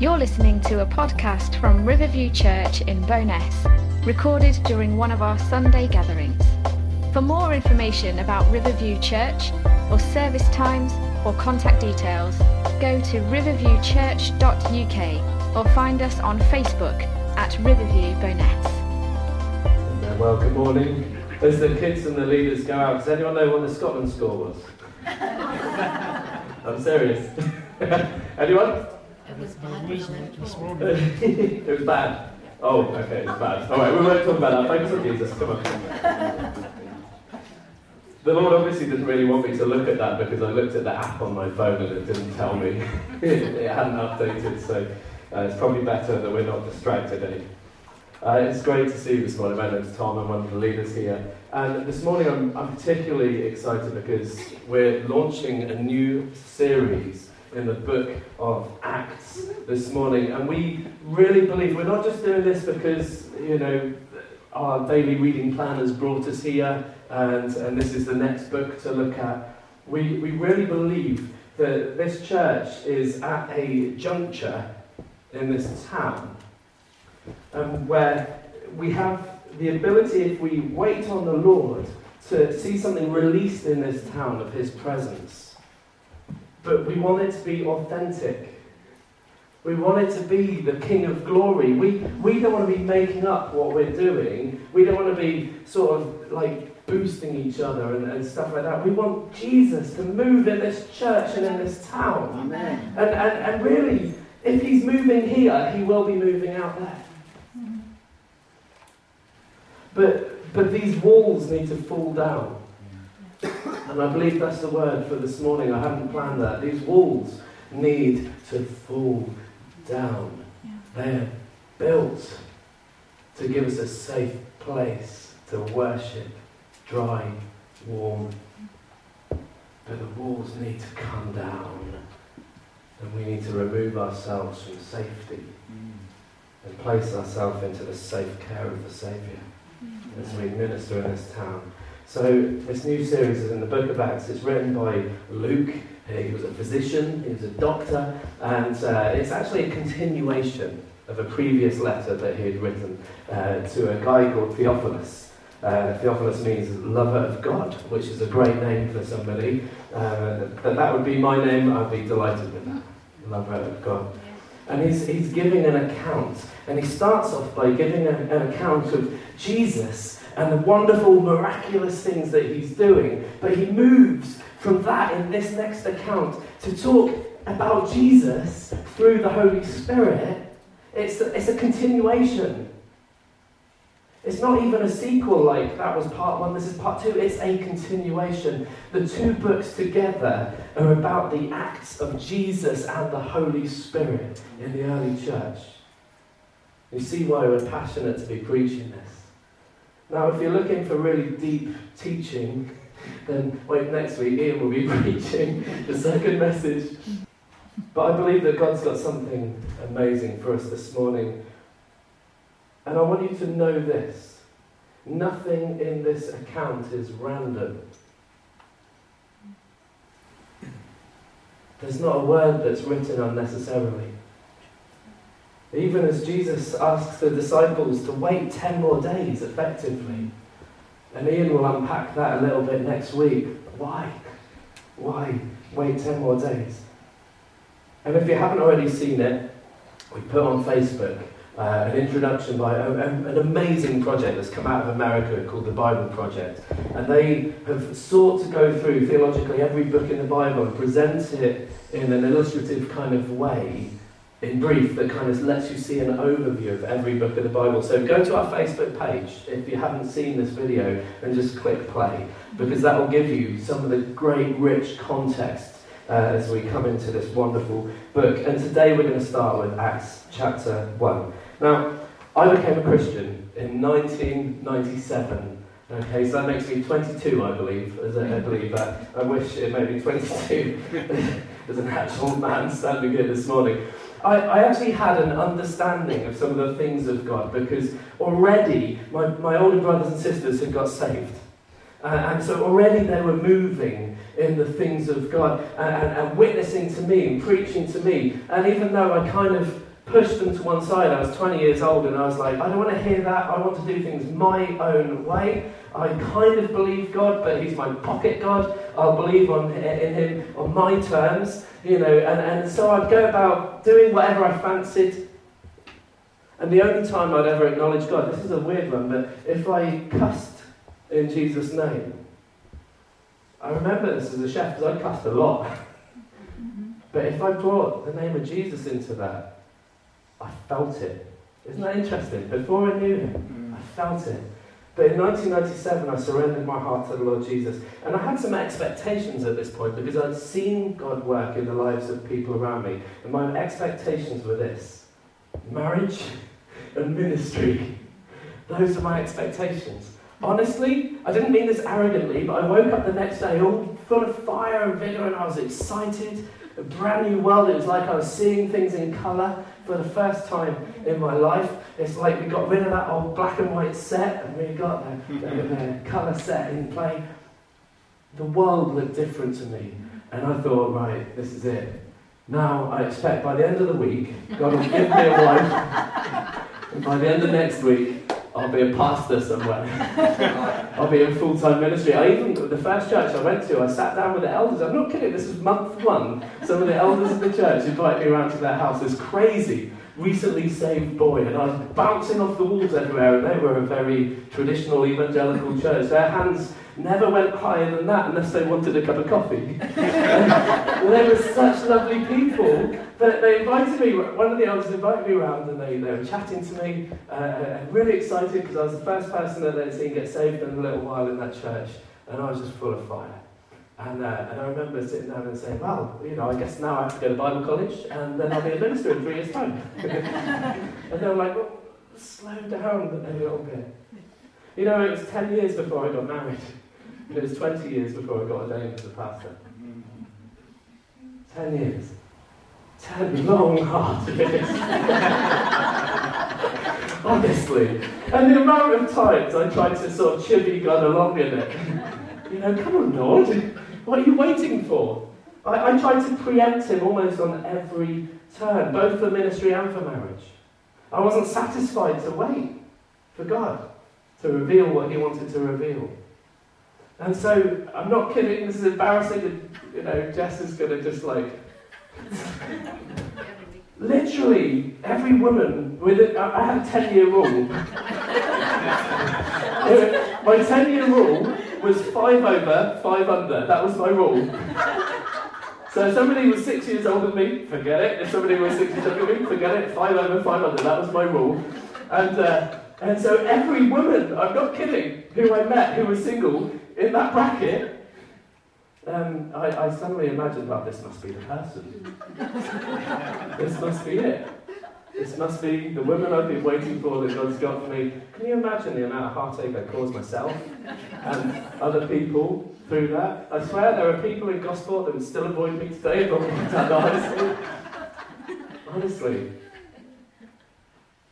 You're listening to a podcast from Riverview Church in Bowness, recorded during one of our Sunday gatherings. For more information about Riverview Church, or service times, or contact details, go to riverviewchurch.uk or find us on Facebook at Riverview Bowness. Well, good morning. As the kids and the leaders go out, does anyone know what the Scotland score was? I'm serious. anyone? It was bad when I left home. it was bad. Oh, okay, it's bad. All right, we won't talk about that. Thanks for Jesus. Come on. The Lord obviously didn't really want me to look at that because I looked at the app on my phone and it didn't tell me. it hadn't updated, so uh, it's probably better that we're not distracted any. Uh, it's great to see you this morning. My name's Tom. I'm one of the leaders here. And this morning I'm, I'm particularly excited because we're launching a new series in the book of Acts this morning. And we really believe we're not just doing this because, you know, our daily reading plan has brought us here and, and this is the next book to look at. We, we really believe that this church is at a juncture in this town um, where we have the ability, if we wait on the Lord, to see something released in this town of His presence. But we want it to be authentic. We want it to be the King of Glory. We, we don't want to be making up what we're doing. We don't want to be sort of like boosting each other and, and stuff like that. We want Jesus to move in this church and in this town. Amen. And, and, and really, if He's moving here, He will be moving out there. Mm-hmm. But, but these walls need to fall down. And I believe that's the word for this morning. I haven't planned that. These walls need to fall down. They're built to give us a safe place to worship, dry, warm. But the walls need to come down. And we need to remove ourselves from safety mm. and place ourselves into the safe care of the Saviour mm. as we minister in this town. So this new series is in the book of Acts. It's written by Luke. He was a physician, he was a doctor, and uh, it's actually a continuation of a previous letter that he had written uh, to a guy called Theophilus. Uh, Theophilus means lover of God, which is a great name for somebody. Uh, but that would be my name. I'd be delighted with that, lover of God. And he's, he's giving an account. And he starts off by giving a, an account of Jesus and the wonderful, miraculous things that he's doing. But he moves from that in this next account to talk about Jesus through the Holy Spirit. It's a, it's a continuation. It's not even a sequel like that was part one, this is part two. It's a continuation. The two books together are about the acts of Jesus and the Holy Spirit in the early church. You see why we're passionate to be preaching this. Now, if you're looking for really deep teaching, then wait, next week Ian will be preaching the second message. But I believe that God's got something amazing for us this morning. And I want you to know this nothing in this account is random. There's not a word that's written unnecessarily. Even as Jesus asks the disciples to wait 10 more days effectively. And Ian will unpack that a little bit next week. Why? Why wait 10 more days? And if you haven't already seen it, we put on Facebook uh, an introduction by a, a, an amazing project that's come out of America called the Bible Project. And they have sought to go through theologically every book in the Bible and present it in an illustrative kind of way, in brief, that kind of lets you see an overview of every book of the Bible. So go to our Facebook page if you haven't seen this video and just click play, because that will give you some of the great, rich context uh, as we come into this wonderful book. And today we're going to start with Acts chapter 1. Now, I became a Christian in 1997. Okay, so that makes me 22, I believe, as a, believer. I wish it made me 22 as an actual man standing here this morning. I, I, actually had an understanding of some of the things of God because already my, my older brothers and sisters had got saved. Uh, and so already they were moving in the things of God and, and, and, witnessing to me and preaching to me. And even though I kind of pushed them to one side. I was 20 years old and I was like, I don't want to hear that. I want to do things my own way. I kind of believe God, but He's my pocket God. I'll believe on, in Him on my terms, you know. And, and so I'd go about doing whatever I fancied. And the only time I'd ever acknowledge God, this is a weird one, but if I cussed in Jesus' name, I remember this as a chef because I cussed a lot. Mm-hmm. But if I brought the name of Jesus into that, I felt it. Isn't that interesting? Before I knew him, mm. I felt it. But in 1997, I surrendered my heart to the Lord Jesus. And I had some expectations at this point because I'd seen God work in the lives of people around me. And my expectations were this marriage and ministry. Those are my expectations. Honestly, I didn't mean this arrogantly, but I woke up the next day all full of fire and vigor and I was excited. A brand new world. It was like I was seeing things in colour for the first time in my life. It's like we got rid of that old black and white set and we got the, the, colour set in play. The world looked different to me. And I thought, right, this is it. Now I expect by the end of the week, God will give me a wife. and by the end of next week, I'll be a pastor somewhere. I'll be in full time ministry. I even, the first church I went to, I sat down with the elders. I'm not kidding, this is month one. Some of the elders of the church invited me around to their house. This crazy, recently saved boy, and I was bouncing off the walls everywhere. And they were a very traditional evangelical church. Their hands never went higher than that unless they wanted a cup of coffee. they were such lovely people. But they invited me, one of the elders invited me around and they, they were chatting to me, uh, really excited because I was the first person that they'd seen get saved in a little while in that church, and I was just full of fire. And, uh, and I remember sitting down and saying, well, you know, I guess now I have to go to Bible college and then I'll be a minister in three years' time. and they were like, well, slow down a little bit. You know, it was 10 years before I got married. It was 20 years before I got ordained as a pastor. 10 years. 10 long, hard years. Honestly. And the amount of times I tried to sort of chivvy God along in it. You know, come on, Lord. What are you waiting for? I, I tried to preempt him almost on every turn, both for ministry and for marriage. I wasn't satisfied to wait for God to reveal what he wanted to reveal. And so, I'm not kidding, this is embarrassing, you know, Jess is going to just like. Literally, every woman with it, I had a 10 year rule. my 10 year rule was five over, five under. That was my rule. So if somebody was six years older than me, forget it. If somebody was six years older than me, forget it. Five over, five under. That was my rule. And, uh, and so every woman, I'm not kidding, who I met who was single in that bracket, um, I, I, suddenly imagined, well, this must be the person. this must be it. This must be the woman I've been waiting for that God's got for me. Can you imagine the amount of heartache I caused myself and other people through that? I swear there are people in Gosport that would still avoid me today if I went to high. Honestly.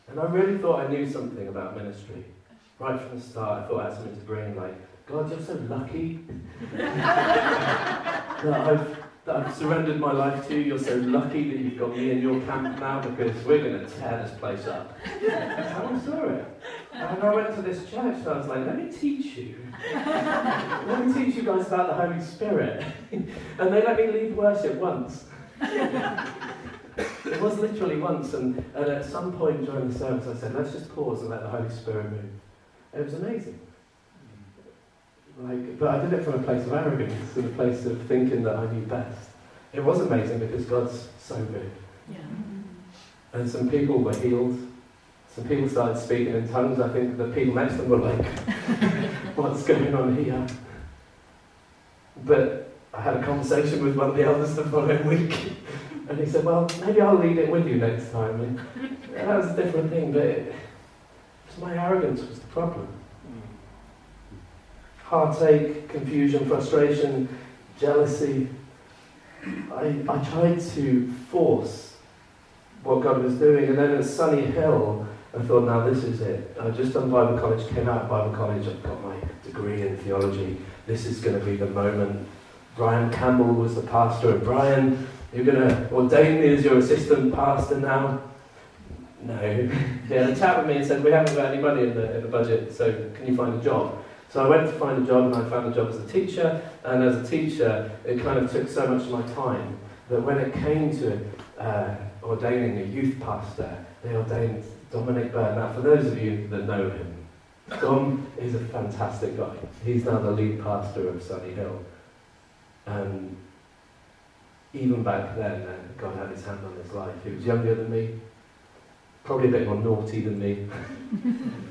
And I really thought I knew something about ministry. Right from the start, I thought I had something to bring, like, God, you're so lucky that, I've, that I've surrendered my life to you. You're so lucky that you've got me in your camp now because we're going to tear this place up. How I saw it. And I went to this church and I was like, let me teach you. let me teach you guys about the Holy Spirit. and they let me lead worship once. it was literally once, and, and at some point during the service, I said, let's just pause and let the Holy Spirit move. It was amazing. Like, but I did it from a place of arrogance and a place of thinking that I knew best. It was amazing because God's so good. Yeah. And some people were healed. Some people started speaking in tongues. I think the people next to them were like, what's going on here? But I had a conversation with one of the elders the following week. And he said, well, maybe I'll lead it with you next time. And that was a different thing, but it, my arrogance was the problem heartache, confusion, frustration, jealousy. I, I tried to force what God was doing, and then at Sunny Hill, I thought, now this is it. I just done Bible college, came out of Bible college, I've got my degree in theology. This is going to be the moment. Brian Campbell was the pastor, and Brian, you're going to ordain me as your assistant pastor now. no. he had a chat with me and said, we haven't got any money in the, in the budget, so can you find a job? So I went to find a job and I found a job as a teacher. And as a teacher, it kind of took so much of my time that when it came to uh, ordaining a youth pastor, they ordained Dominic Bird. Now, for those of you that know him, Dom is a fantastic guy. He's now the lead pastor of Sunny Hill. And even back then, uh, God had his hand on his life. He was younger than me, probably a bit more naughty than me.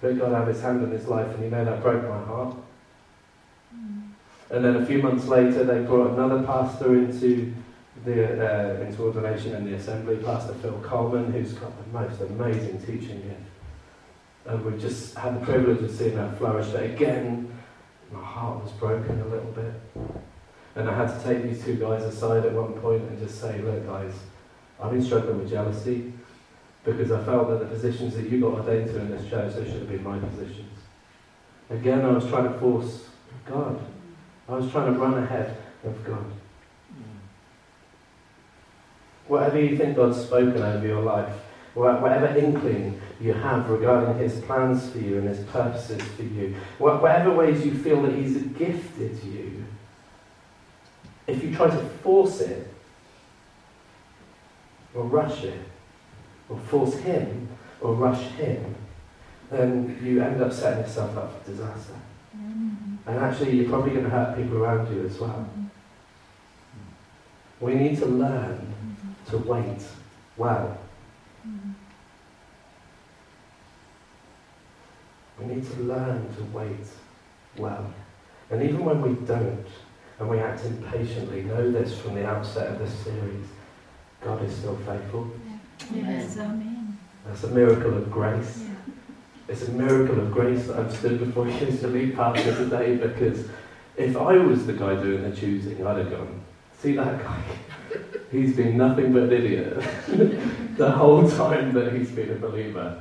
but God had his hand on his life, and he know that broke my heart. And then a few months later, they brought another pastor into the uh, into ordination in the assembly, Pastor Phil Coleman, who's got the most amazing teaching gift. And we've just had the privilege of seeing that flourish. But again, my heart was broken a little bit. And I had to take these two guys aside at one point and just say, look, guys, I've been struggling with jealousy because I felt that the positions that you got ordained to in this church, they should have been my positions. Again, I was trying to force God. I was trying to run ahead of God. Whatever you think God's spoken over your life, whatever inkling you have regarding His plans for you and His purposes for you, whatever ways you feel that He's gifted you, if you try to force it, or rush it, or force Him, or rush Him, then you end up setting yourself up for disaster. Mm-hmm. And actually, you're probably going to hurt people around you as well. Mm-hmm. We need to learn to wait well. Mm-hmm. We need to learn to wait well. And even when we don't, and we act impatiently, know this from the outset of this series God is still faithful. Yes, amen. That's a miracle of grace. Yeah. It's a miracle of grace that I've stood before you as the lead pastor today because if I was the guy doing the choosing, I'd have gone, see that guy? He's been nothing but an idiot the whole time that he's been a believer.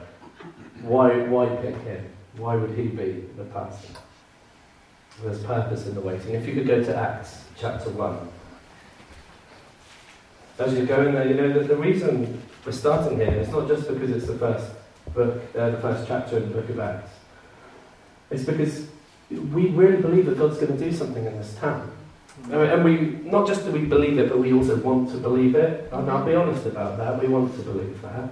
Why, why pick him? Why would he be the pastor? There's purpose in the waiting. If you could go to Acts chapter 1. As you go in there, you know that the reason we're starting here is not just because it's the first book, uh, the first chapter in the book of Acts. It's because we really believe that God's going to do something in this town. And we, not just do we believe it, but we also want to believe it. And I'll be honest about that. We want to believe that.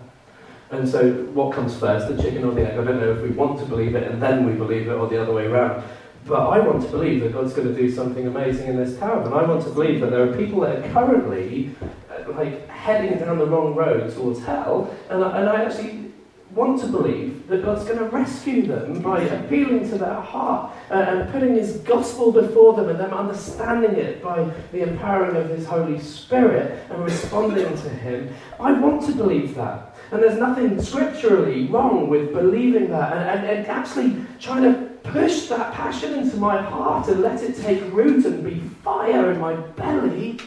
And so, what comes first, the chicken or the egg? I don't know if we want to believe it and then we believe it, or the other way around. But I want to believe that God's going to do something amazing in this town. And I want to believe that there are people that are currently like heading down the wrong road towards hell. And I, and I actually want to believe that God's going to rescue them by appealing to their heart uh, and putting His gospel before them and them understanding it by the empowering of His Holy Spirit and responding to Him. I want to believe that. And there's nothing scripturally wrong with believing that and, and, and actually trying to push that passion into my heart and let it take root and be fire in my belly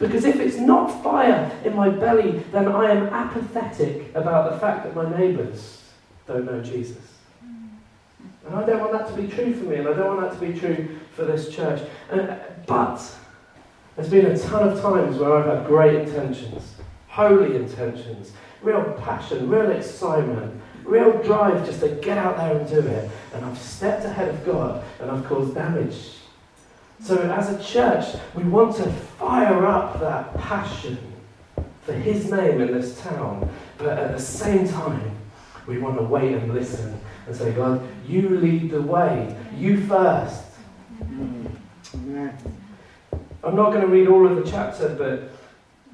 because if it's not fire in my belly, then I am apathetic about the fact that my neighbours don't know Jesus. And I don't want that to be true for me, and I don't want that to be true for this church. And, but there's been a ton of times where I've had great intentions, holy intentions, real passion, real excitement, real drive just to get out there and do it. And I've stepped ahead of God and I've caused damage so, as a church, we want to fire up that passion for His name in this town, but at the same time, we want to wait and listen and say, God, you lead the way, you first. I'm not going to read all of the chapter, but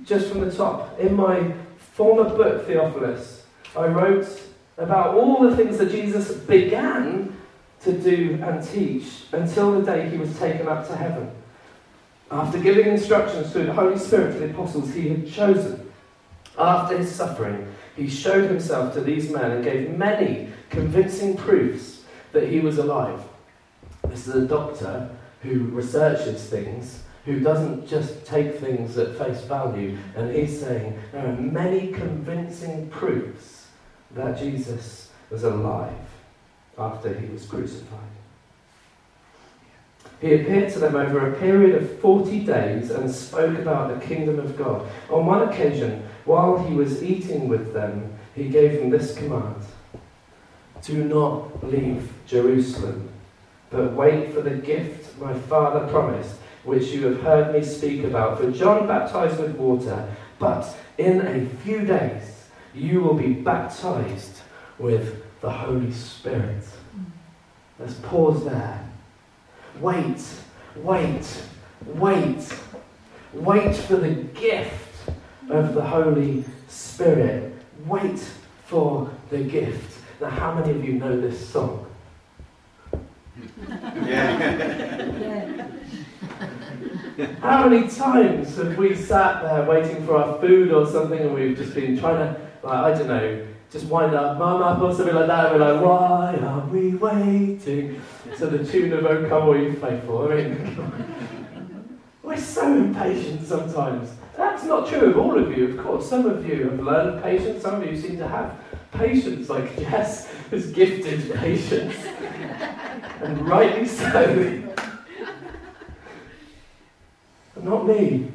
just from the top, in my former book, Theophilus, I wrote about all the things that Jesus began to do and teach until the day he was taken up to heaven. After giving instructions through the Holy Spirit to the apostles he had chosen, after his suffering, he showed himself to these men and gave many convincing proofs that he was alive. This is a doctor who researches things, who doesn't just take things at face value, and he's saying there are many convincing proofs that Jesus was alive after he was crucified. He appeared to them over a period of 40 days and spoke about the kingdom of God. On one occasion, while he was eating with them, he gave them this command Do not leave Jerusalem, but wait for the gift my Father promised, which you have heard me speak about. For John baptized with water, but in a few days you will be baptized with the Holy Spirit. Let's pause there. Wait, wait, wait. Wait for the gift of the Holy Spirit. Wait for the gift. Now, how many of you know this song? Yeah. How many times have we sat there waiting for our food or something and we've just been trying to, like, I don't know, just wind up up or something like that. And we're like, why are we waiting? So the tune of Oh Come All You Faithful. I mean, we're so impatient sometimes. That's not true of all of you, of course. Some of you have learned patience. Some of you seem to have patience, like Jess has gifted patience. and rightly so. But not me.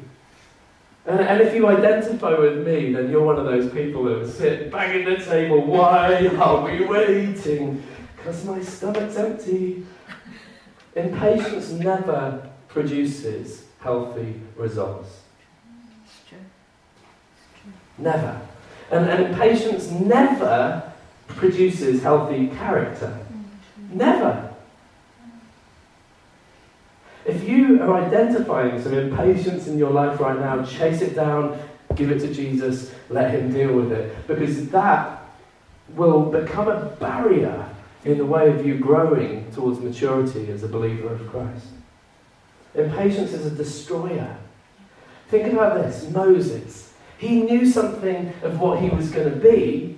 And, and if you identify with me, then you're one of those people who sit banging the table. Why are we waiting? Because my stomach's empty. Impatience never produces healthy results. It's true. Never. And, and impatience never produces healthy character. Mm, never. If you are identifying some impatience in your life right now, chase it down, give it to Jesus, let Him deal with it. Because that will become a barrier in the way of you growing towards maturity as a believer of Christ. Impatience is a destroyer. Think about this Moses. He knew something of what he was going to be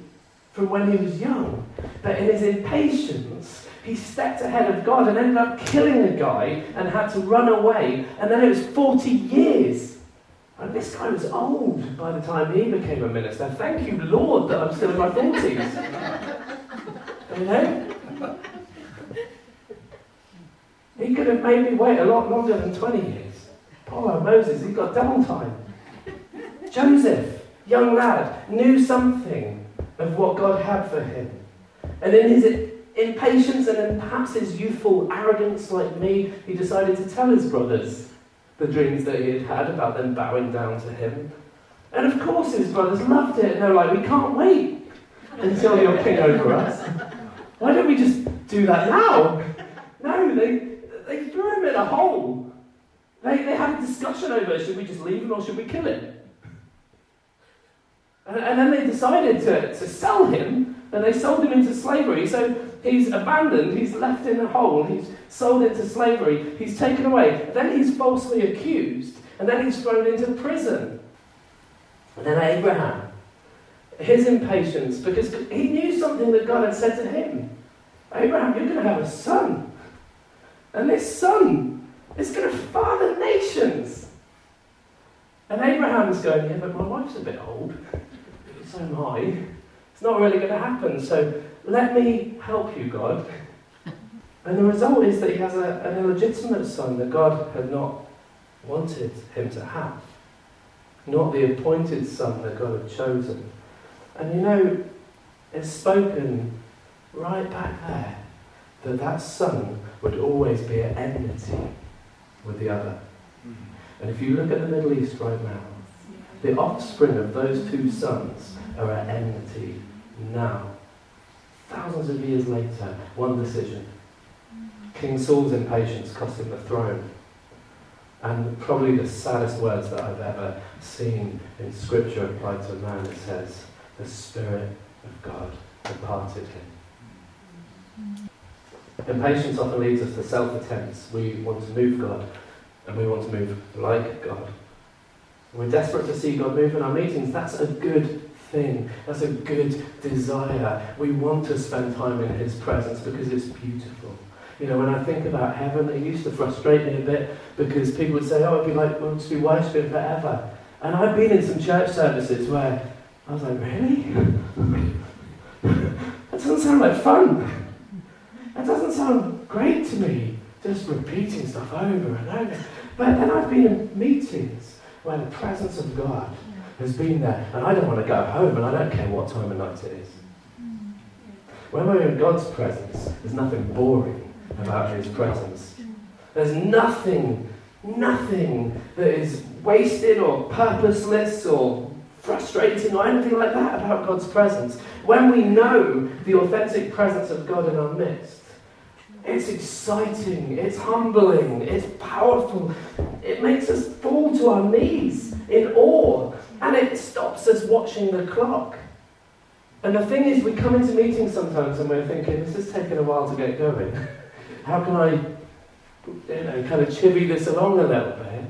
from when he was young. But in his impatience, he stepped ahead of God and ended up killing a guy and had to run away. And then it was 40 years. And this guy was old by the time he became a minister. Thank you, Lord, that I'm still in my 40s. you know? He could have made me wait a lot longer than 20 years. Poor Moses, he got double time. Joseph, young lad, knew something of what God had for him. And in his impatience and in perhaps his youthful arrogance, like me, he decided to tell his brothers the dreams that he had had about them bowing down to him. And of course, his brothers loved it, and they're like, We can't wait until you're king over us. Why don't we just do that now? No, they, they threw him in a hole. They, they had a discussion over should we just leave him or should we kill him? And, and then they decided to, to sell him, and they sold him into slavery. So he's abandoned, he's left in a hole, he's sold into slavery, he's taken away. Then he's falsely accused, and then he's thrown into prison. And then Abraham, his impatience, because he knew something that God had said to him Abraham, you're going to have a son. And this son is going to father nations. And Abraham's going, yeah, but my wife's a bit old. So am I. It's not really going to happen. So let me help you, God. And the result is that he has a, an illegitimate son that God had not wanted him to have. Not the appointed son that God had chosen. And you know, it's spoken right back there that that son would always be at enmity with the other. And if you look at the Middle East right now, the offspring of those two sons are at enmity now. Thousands of years later, one decision. King Saul's impatience cost him the throne. And probably the saddest words that I've ever seen in Scripture applied to a man, it says, The Spirit of God departed him. Impatience often leads us to self attempts. We want to move God, and we want to move like God. We're desperate to see God move in our meetings. That's a good thing. That's a good desire. We want to spend time in His presence because it's beautiful. You know, when I think about heaven, it used to frustrate me a bit because people would say, oh, it'd be like, we'll be worshipping forever. And I've been in some church services where I was like, really? that doesn't sound like fun. That doesn't sound great to me just repeating stuff over and over. But then I've been in meetings where the presence of God has been there, and I don't want to go home, and I don't care what time of night it is. When we're in God's presence, there's nothing boring about His presence. There's nothing, nothing that is wasted or purposeless or frustrating or anything like that about God's presence. When we know the authentic presence of God in our midst, it's exciting, it's humbling, it's powerful. It makes us fall to our knees in awe, and it stops us watching the clock. And the thing is, we come into meetings sometimes and we're thinking, this is taking a while to get going. How can I, you know, kind of chivvy this along a little bit?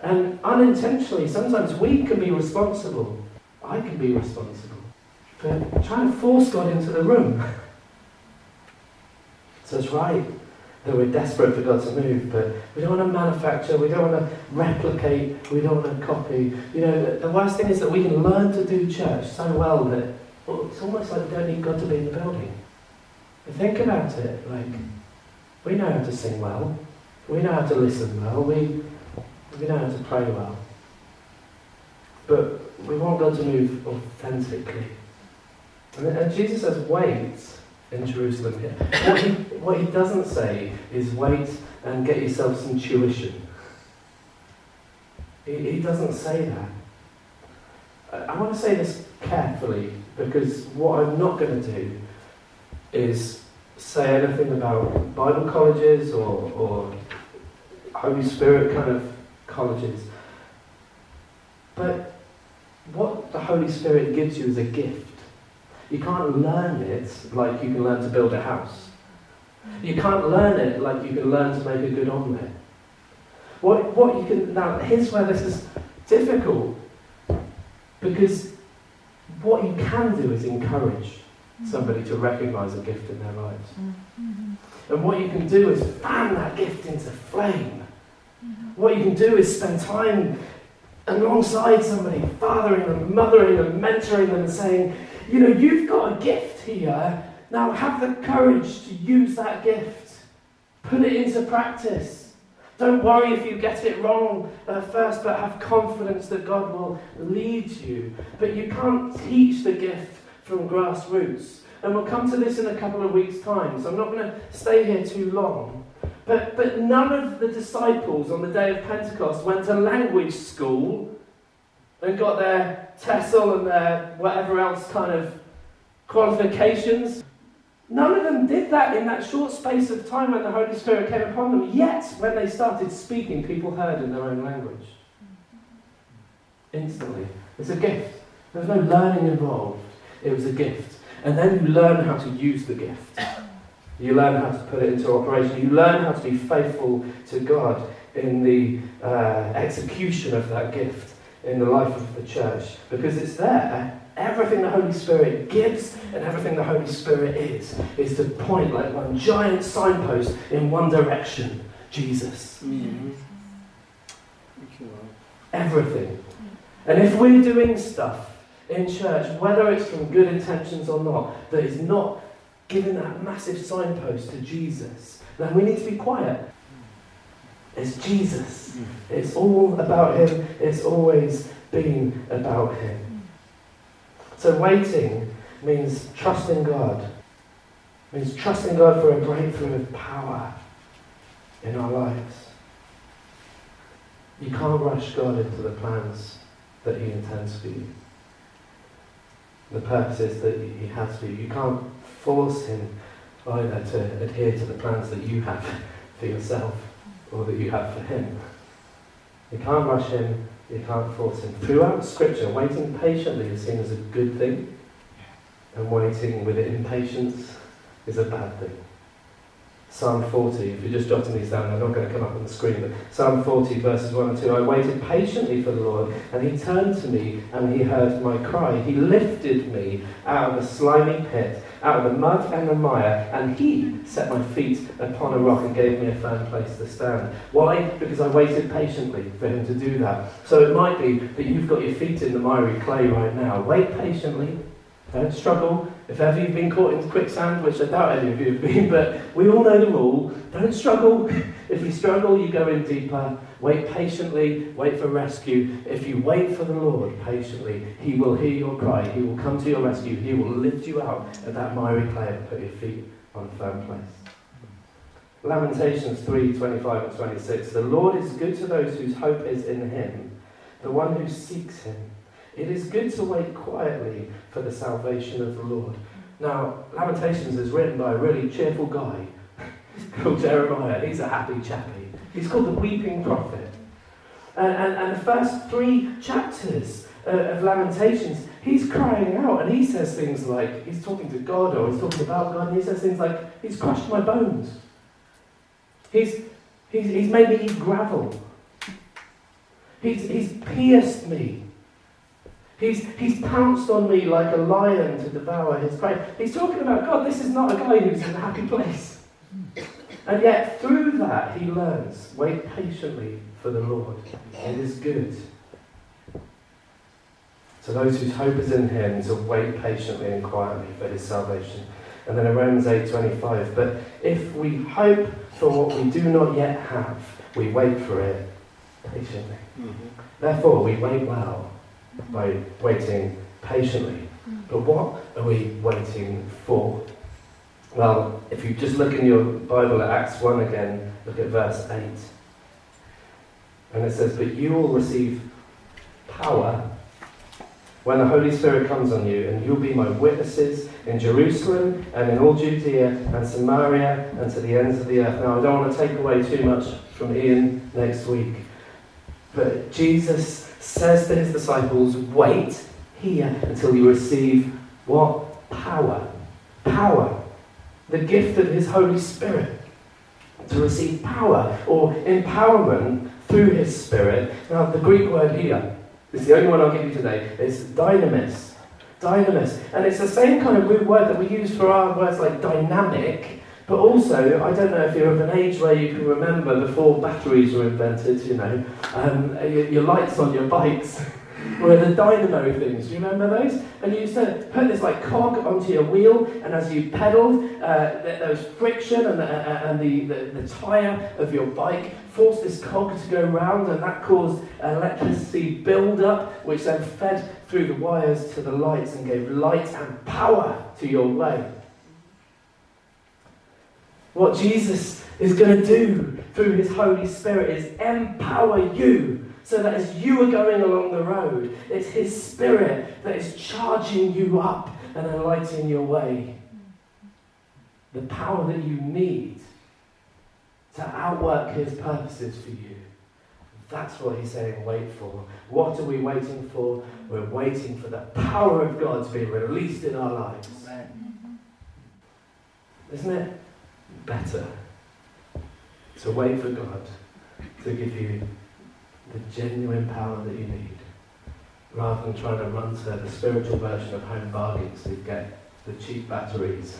And unintentionally, sometimes we can be responsible. I can be responsible for trying to force God into the room. so it's right that we're desperate for God to move, but we don't want to manufacture, we don't want to replicate, we don't want to copy. You know, the worst thing is that we can learn to do church so well that well, it's almost like we don't need God to be in the building. But think about it, like, we know how to sing well, we know how to listen well, we we know how to pray well. But we want God to move authentically. And, and Jesus says, wait in Jerusalem here. What he, what he doesn't say is wait and get yourself some tuition. He, he doesn't say that. I, I want to say this carefully because what I'm not going to do is say anything about Bible colleges or, or Holy Spirit kind of colleges. But what the Holy Spirit gives you is a gift. You can't learn it like you can learn to build a house. You can't learn it like you can learn to make a good omelette. What, what you can now here's where this is difficult because what you can do is encourage mm. somebody to recognize a gift in their lives. Mm-hmm. And what you can do is fan that gift into flame mm-hmm. what you can do is spend time alongside somebody, fathering them, mothering them, mentoring them, and saying, you know, you've got a gift here. Now have the courage to use that gift. Put it into practice. Don't worry if you get it wrong at first, but have confidence that God will lead you. But you can't teach the gift from grassroots. And we'll come to this in a couple of weeks' time, so I'm not going to stay here too long. But, but none of the disciples on the day of Pentecost went to language school and got their TESOL and their whatever else kind of qualifications. None of them did that in that short space of time when the Holy Spirit came upon them. Yet, when they started speaking, people heard in their own language. Instantly. It's a gift. There was no learning involved. It was a gift. And then you learn how to use the gift. You learn how to put it into operation. You learn how to be faithful to God in the uh, execution of that gift in the life of the church because it's there. Everything the Holy Spirit gives and everything the Holy Spirit is, is to point like one giant signpost in one direction Jesus. Mm-hmm. Everything. And if we're doing stuff in church, whether it's from good intentions or not, that is not giving that massive signpost to Jesus, then we need to be quiet. It's Jesus. It's all about Him. It's always been about Him. So waiting means trusting God. It means trusting God for a breakthrough of power in our lives. You can't rush God into the plans that He intends for you. The purposes that He has for you. You can't force him either to adhere to the plans that you have for yourself or that you have for him. You can't rush him, you can't force him. Throughout Scripture, waiting patiently is seen as a good thing, and waiting with impatience is a bad thing. Psalm 40, if you're just jotting these down, they're not going to come up on the screen, but Psalm 40, verses 1 and 2. I waited patiently for the Lord, and he turned to me, and he heard my cry. He lifted me out of the slimy pit, out of the mud and the mire, and he set my feet upon a rock and gave me a firm place to stand. Why? Because I waited patiently for him to do that. So it might be that you've got your feet in the miry clay right now. Wait patiently Don't struggle. If ever you've been caught in quicksand, which I doubt any of you have been, but we all know the rule. Don't struggle. If you struggle, you go in deeper. Wait patiently. Wait for rescue. If you wait for the Lord patiently, He will hear your cry. He will come to your rescue. He will lift you out of that miry clay and put your feet on a firm place. Lamentations 3 25 and 26. The Lord is good to those whose hope is in Him, the one who seeks Him. It is good to wait quietly for the salvation of the Lord. Now, Lamentations is written by a really cheerful guy called Jeremiah. He's a happy chappy. He's called the Weeping Prophet. And, and, and the first three chapters uh, of Lamentations, he's crying out and he says things like, he's talking to God or he's talking about God, and he says things like, He's crushed my bones. He's, he's, he's made me eat gravel. He's, he's pierced me. He's, he's pounced on me like a lion to devour his prey. He's talking about God. This is not a guy who's in a happy place. And yet, through that, he learns wait patiently for the Lord. It is good. To those whose hope is in him, to wait patiently and quietly for his salvation. And then in Romans 8:25, but if we hope for what we do not yet have, we wait for it patiently. Mm-hmm. Therefore, we wait well by waiting patiently. Mm. But what are we waiting for? Well, if you just look in your Bible at Acts 1 again, look at verse 8. And it says, But you will receive power when the Holy Spirit comes on you, and you'll be my witnesses in Jerusalem and in all Judea and Samaria and to the ends of the earth. Now, I don't want to take away too much from Ian next week, but Jesus says to his disciples, Wait here until you receive what? Power. Power. The gift of his Holy Spirit. To receive power or empowerment through his Spirit. Now, the Greek word here is the only one I'll give you today. It's dynamis. Dynamis. And it's the same kind of root word that we use for our words like dynamic but also, I don't know if you're of an age where you can remember before batteries were invented, you know, um, your, your lights on your bikes were the dynamo things. Do you remember those? And you used to put this like cog onto your wheel, and as you pedalled, uh, there was friction, and, uh, uh, and the, the, the tyre of your bike forced this cog to go round, and that caused electricity build up, which then fed through the wires to the lights and gave light and power to your way. What Jesus is going to do through his Holy Spirit is empower you so that as you are going along the road, it's his Spirit that is charging you up and enlightening your way. The power that you need to outwork his purposes for you. That's what he's saying, wait for. What are we waiting for? We're waiting for the power of God to be released in our lives. Isn't it? Better to wait for God to give you the genuine power that you need rather than trying to run to the spiritual version of home bargains to get the cheap batteries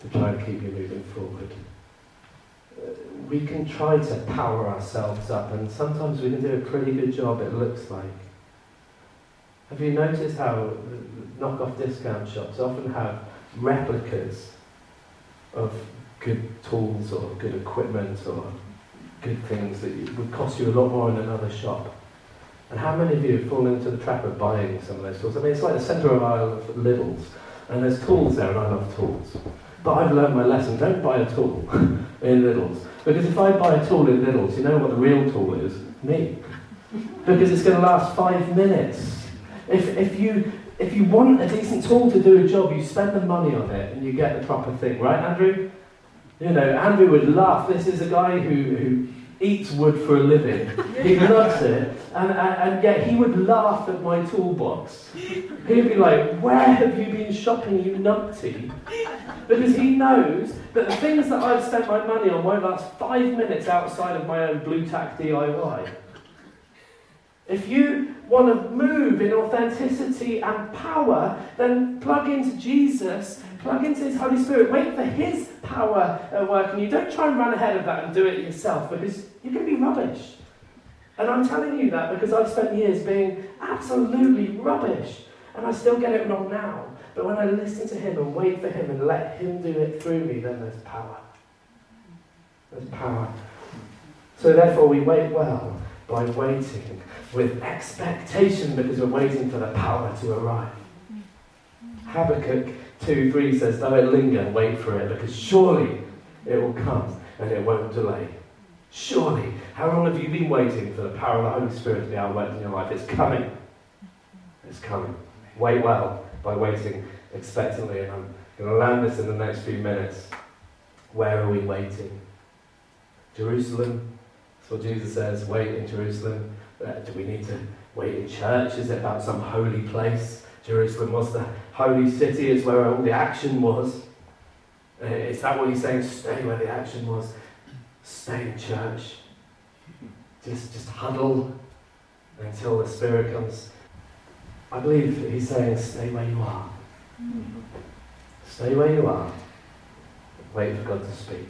to try and keep you moving forward. Uh, we can try to power ourselves up, and sometimes we can do a pretty good job, it looks like. Have you noticed how knockoff discount shops often have replicas of good tools or good equipment or good things that would cost you a lot more in another shop. And how many of you have fallen into the trap of buying some of those tools? I mean, it's like the centre of aisle of Lidl's, and there's tools there, and I love tools. But I've learned my lesson. Don't buy a tool in Lidl's. Because if I buy a tool in Lidl's, you know what the real tool is? Me. Because it's going to last five minutes. If, if, you, if you want a decent tool to do a job, you spend the money on it and you get the proper thing. Right, Andrew? You know, Andrew would laugh. This is a guy who, who eats wood for a living. He loves it. And, and, and, yet he would laugh at my toolbox. He'd be like, Where have you been shopping, you numpty? Because he knows that the things that I've spent my money on won't last five minutes outside of my own Blu Tack DIY. If you want to move in authenticity and power, then plug into Jesus Plug into His Holy Spirit. Wait for His power at work. And you don't try and run ahead of that and do it yourself because you're going to be rubbish. And I'm telling you that because I've spent years being absolutely rubbish. And I still get it wrong now. But when I listen to Him and wait for Him and let Him do it through me, then there's power. There's power. So therefore, we wait well by waiting with expectation because we're waiting for the power to arrive. Habakkuk 2 3 says, it linger, wait for it, because surely it will come and it won't delay. Surely. How long have you been waiting for the power of the Holy Spirit to be outworked in your life? It's coming. It's coming. Wait well by waiting expectantly. And I'm going to land this in the next few minutes. Where are we waiting? Jerusalem. That's what Jesus says. Wait in Jerusalem. Uh, do we need to wait in church? Is it about some holy place? Jerusalem was the holy city, is where all the action was. Uh, is that what he's saying? Stay where the action was. Stay in church. Just, just huddle until the Spirit comes. I believe he's saying, stay where you are. Stay where you are. Wait for God to speak.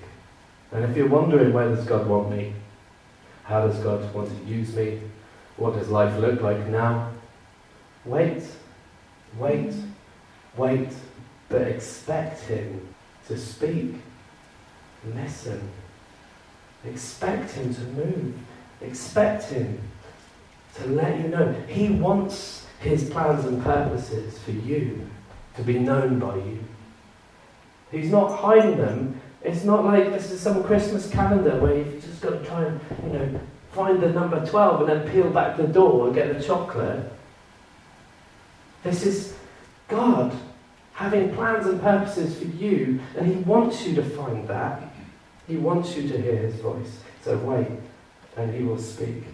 And if you're wondering where does God want me? How does God want to use me? What does life look like now? Wait, wait, wait, but expect Him to speak. Listen. Expect Him to move. Expect Him to let you know. He wants His plans and purposes for you to be known by you. He's not hiding them. It's not like this is some Christmas calendar where you've just got to try and, you know, find the number 12 and then peel back the door and get the chocolate. This is God having plans and purposes for you, and He wants you to find that. He wants you to hear His voice. So wait, and He will speak.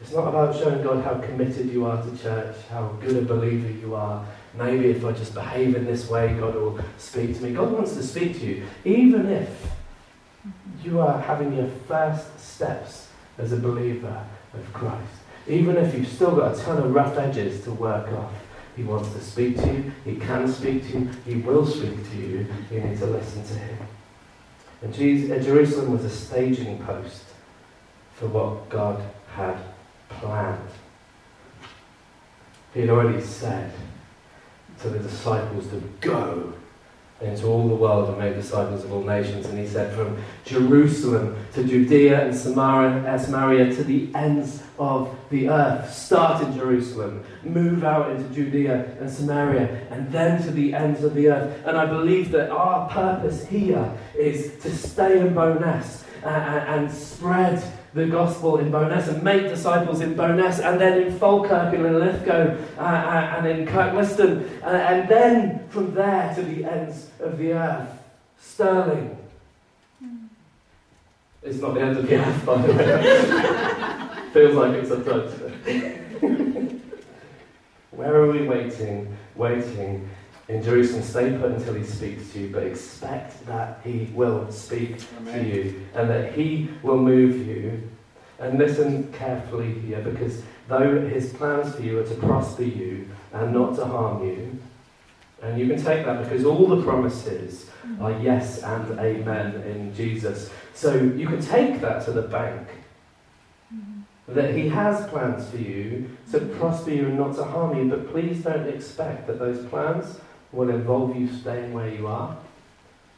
It's not about showing God how committed you are to church, how good a believer you are. Maybe if I just behave in this way, God will speak to me. God wants to speak to you, even if you are having your first steps as a believer of Christ. Even if you've still got a ton of rough edges to work off, He wants to speak to you. He can speak to you. He will speak to you. You need to listen to Him. And Jerusalem was a staging post for what God had planned. He had already said to the disciples to go into all the world and make disciples of all nations. And he said, from Jerusalem to Judea and Samaria, uh, Samaria to the ends of the earth. Start in Jerusalem, move out into Judea and Samaria, and then to the ends of the earth. And I believe that our purpose here is to stay in Bo'ness and, and spread the gospel in Bo'ness and make disciples in Bo'ness and then in Falkirk and in Lithgow uh, uh, and in Kirkliston uh, and then from there to the ends of the earth. Stirling. It's not the end of the earth, by the way. Feels like it sometimes. Where are we waiting? Waiting in Jerusalem, stay put until he speaks to you, but expect that he will speak Amen. to you and that he will move you. And listen carefully here, because though his plans for you are to prosper you and not to harm you, and you can take that because all the promises mm-hmm. are yes and amen in Jesus. So you can take that to the bank. Mm-hmm. That he has plans for you to prosper you and not to harm you, but please don't expect that those plans will involve you staying where you are,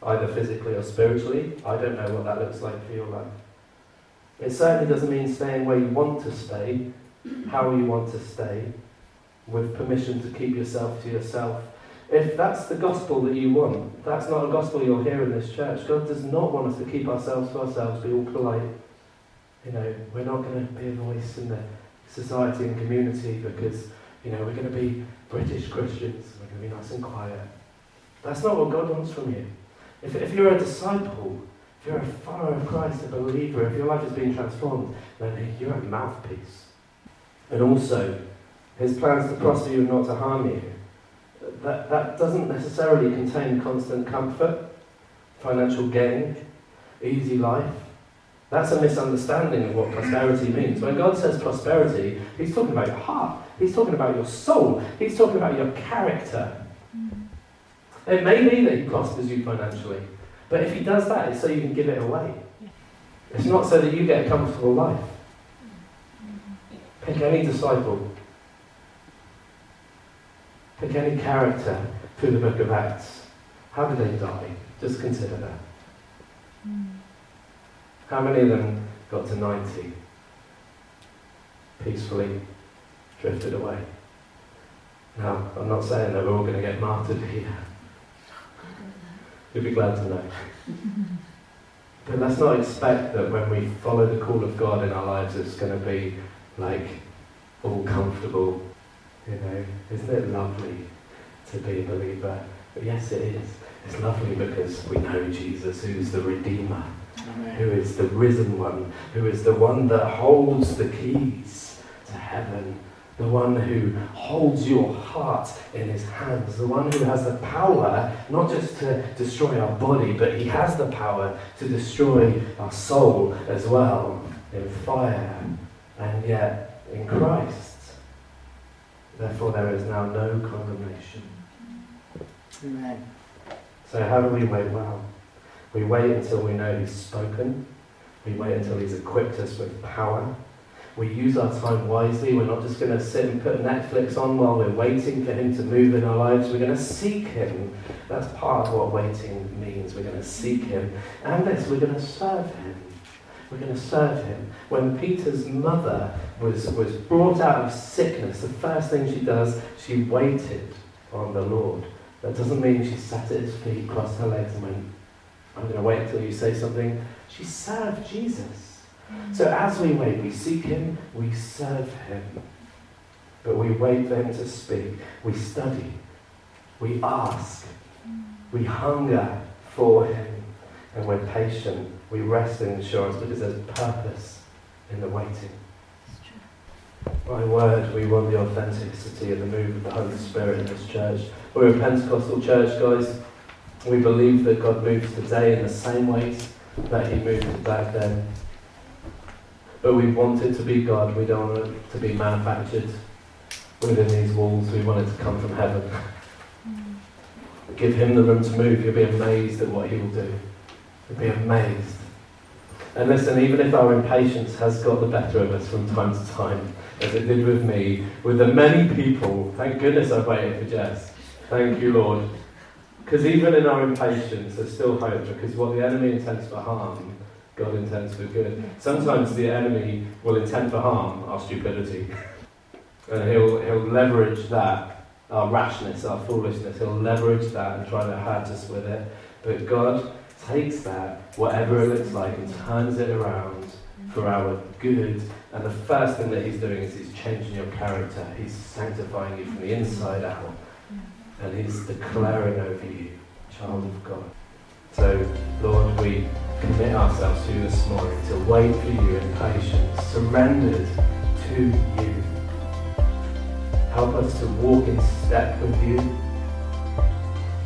either physically or spiritually. I don't know what that looks like for your life. It certainly doesn't mean staying where you want to stay, how you want to stay, with permission to keep yourself to yourself. If that's the gospel that you want, that's not a gospel you'll hear in this church. God does not want us to keep ourselves to ourselves, be all polite. You know, we're not going to be a voice in the society and community because, you know, we're going to be British Christians. We're going to be nice and quiet. That's not what God wants from you. If, if you're a disciple, if you're a follower of Christ, a believer, if your life is being transformed, then you're a mouthpiece. And also, his plans to prosper you and not to harm you, that, that doesn't necessarily contain constant comfort, financial gain, easy life. That's a misunderstanding of what prosperity means. When God says prosperity, He's talking about your heart, He's talking about your soul, He's talking about your character. It may be that He prospers you financially, but if He does that, it's so you can give it away. It's not so that you get a comfortable life. Pick any disciple. Pick any character through the book of Acts. How did they die? Just consider that. Hmm. How many of them got to 90? Peacefully drifted away. Now, I'm not saying that we're all going to get martyred here. You'd be glad to know. But let's not expect that when we follow the call of God in our lives, it's going to be like all comfortable. You know, isn't it lovely to be a believer? But yes, it is. It's lovely because we know Jesus, who's the Redeemer, who is the risen one, who is the one that holds the keys to heaven the one who holds your heart in his hands, the one who has the power not just to destroy our body, but he has the power to destroy our soul as well in fire, and yet in Christ. Therefore, there is now no condemnation. Amen. So, how do we wait well? We wait until we know he's spoken, we wait until he's equipped us with power we use our time wisely. We're not just going to sit and put Netflix on while we're waiting for Him to move in our lives. We're going to seek Him. That's part of what waiting means. We're going to seek Him. And this, we're going to serve Him. We're going to serve Him. When Peter's mother was, was brought out of sickness, the first thing she does, she waited on the Lord. That doesn't mean she sat at his feet, crossed her legs, and went, I'm going to wait until you say something. She served Jesus. Mm. So as we wait, we seek Him, we serve Him. But we wait Him to speak. We study. We ask. Mm. We hunger for Him. And we're patient. We rest in assurance because there's purpose in the waiting. My word, we want the authenticity of the move of the Holy Spirit in this church. We're a Pentecostal church, guys. We believe that God moves today in the same ways that He moved back then. But we want it to be God. We don't want it to be manufactured within these walls. We want it to come from heaven. Give him the room to move. You'll be amazed at what he will do. You'll be amazed. And listen, even if our impatience has got the better of us from time to time, as it did with me, with the many people, thank goodness I waited for Jess. Thank you, Lord. Because even in our impatience, there's still hope, because what the enemy intends for harm, God intends for good. Sometimes the enemy will intend for harm our stupidity. And he'll, he'll leverage that, our rashness, our foolishness, he'll leverage that and try to hurt us with it. But God takes that, whatever it looks like, and turns it around for our good. And the first thing that he's doing is he's changing your character. He's sanctifying you from the inside out. And he's declaring over you, child of God. So, Lord, we commit ourselves to you this morning to wait for you in patience, surrendered to you. Help us to walk in step with you.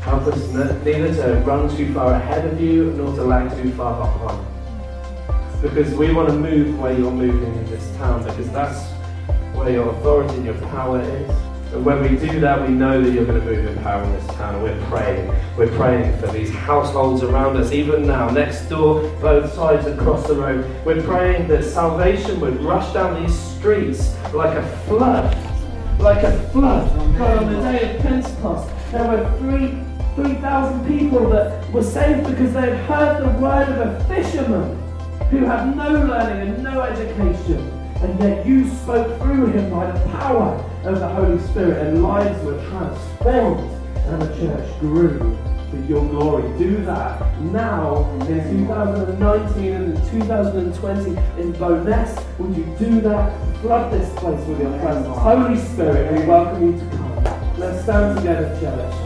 Help us neither to run too far ahead of you nor to lag too far behind. Because we want to move where you're moving in this town, because that's where your authority and your power is. And when we do that, we know that you're going to move in power in this town. We're praying. We're praying for these households around us, even now, next door, both sides across the road. We're praying that salvation would rush down these streets like a flood. Like a flood. God, on the day of Pentecost, there were three 3,000 people that were saved because they had heard the word of a fisherman who had no learning and no education. And yet you spoke through him by the power of the Holy Spirit, and lives were transformed, and the church grew for your glory. Do that now in 2019 and in 2020 in Bo'ness. Would you do that? Flood this place with your presence. Holy Spirit, we welcome you to come. Let's stand together, church.